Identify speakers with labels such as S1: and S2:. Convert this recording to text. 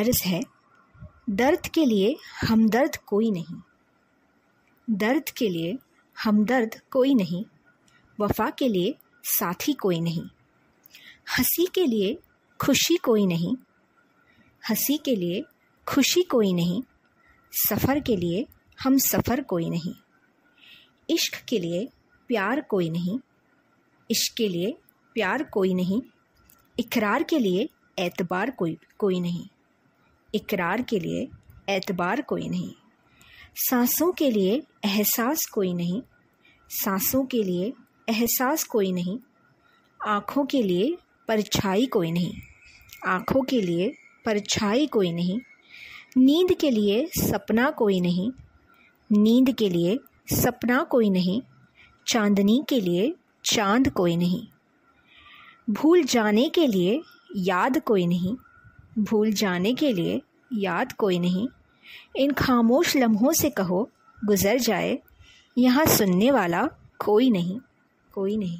S1: अर्ज़ है, दर्द के लिए हमदर्द कोई नहीं। दर्द के लिए हमदर्द कोई नहीं, वफा के लिए साथी कोई नहीं, हँसी के लिए खुशी कोई नहीं, हँसी के लिए खुशी कोई नहीं, सफ़र के लिए हम सफ़र कोई नहीं, इश्क के लिए प्यार कोई नहीं, इश्क के लिए प्यार कोई नहीं, इकरार के लिए एतबार कोई कोई नहीं। इकरार के लिए एतबार कोई नहीं। सांसों के लिए एहसास कोई नहीं। सांसों के लिए एहसास कोई नहीं। आँखों के लिए परछाई कोई नहीं। आँखों के लिए परछाई कोई नहीं। नींद के लिए सपना कोई नहीं। नींद के लिए सपना कोई नहीं। चांदनी के लिए चाँद कोई नहीं। भूल जाने के लिए याद कोई नहीं। भूल जाने के लिए याद कोई नहीं। इन खामोश लम्हों से कहो, गुज़र जाए, यहाँ सुनने वाला कोई नहीं कोई नहीं।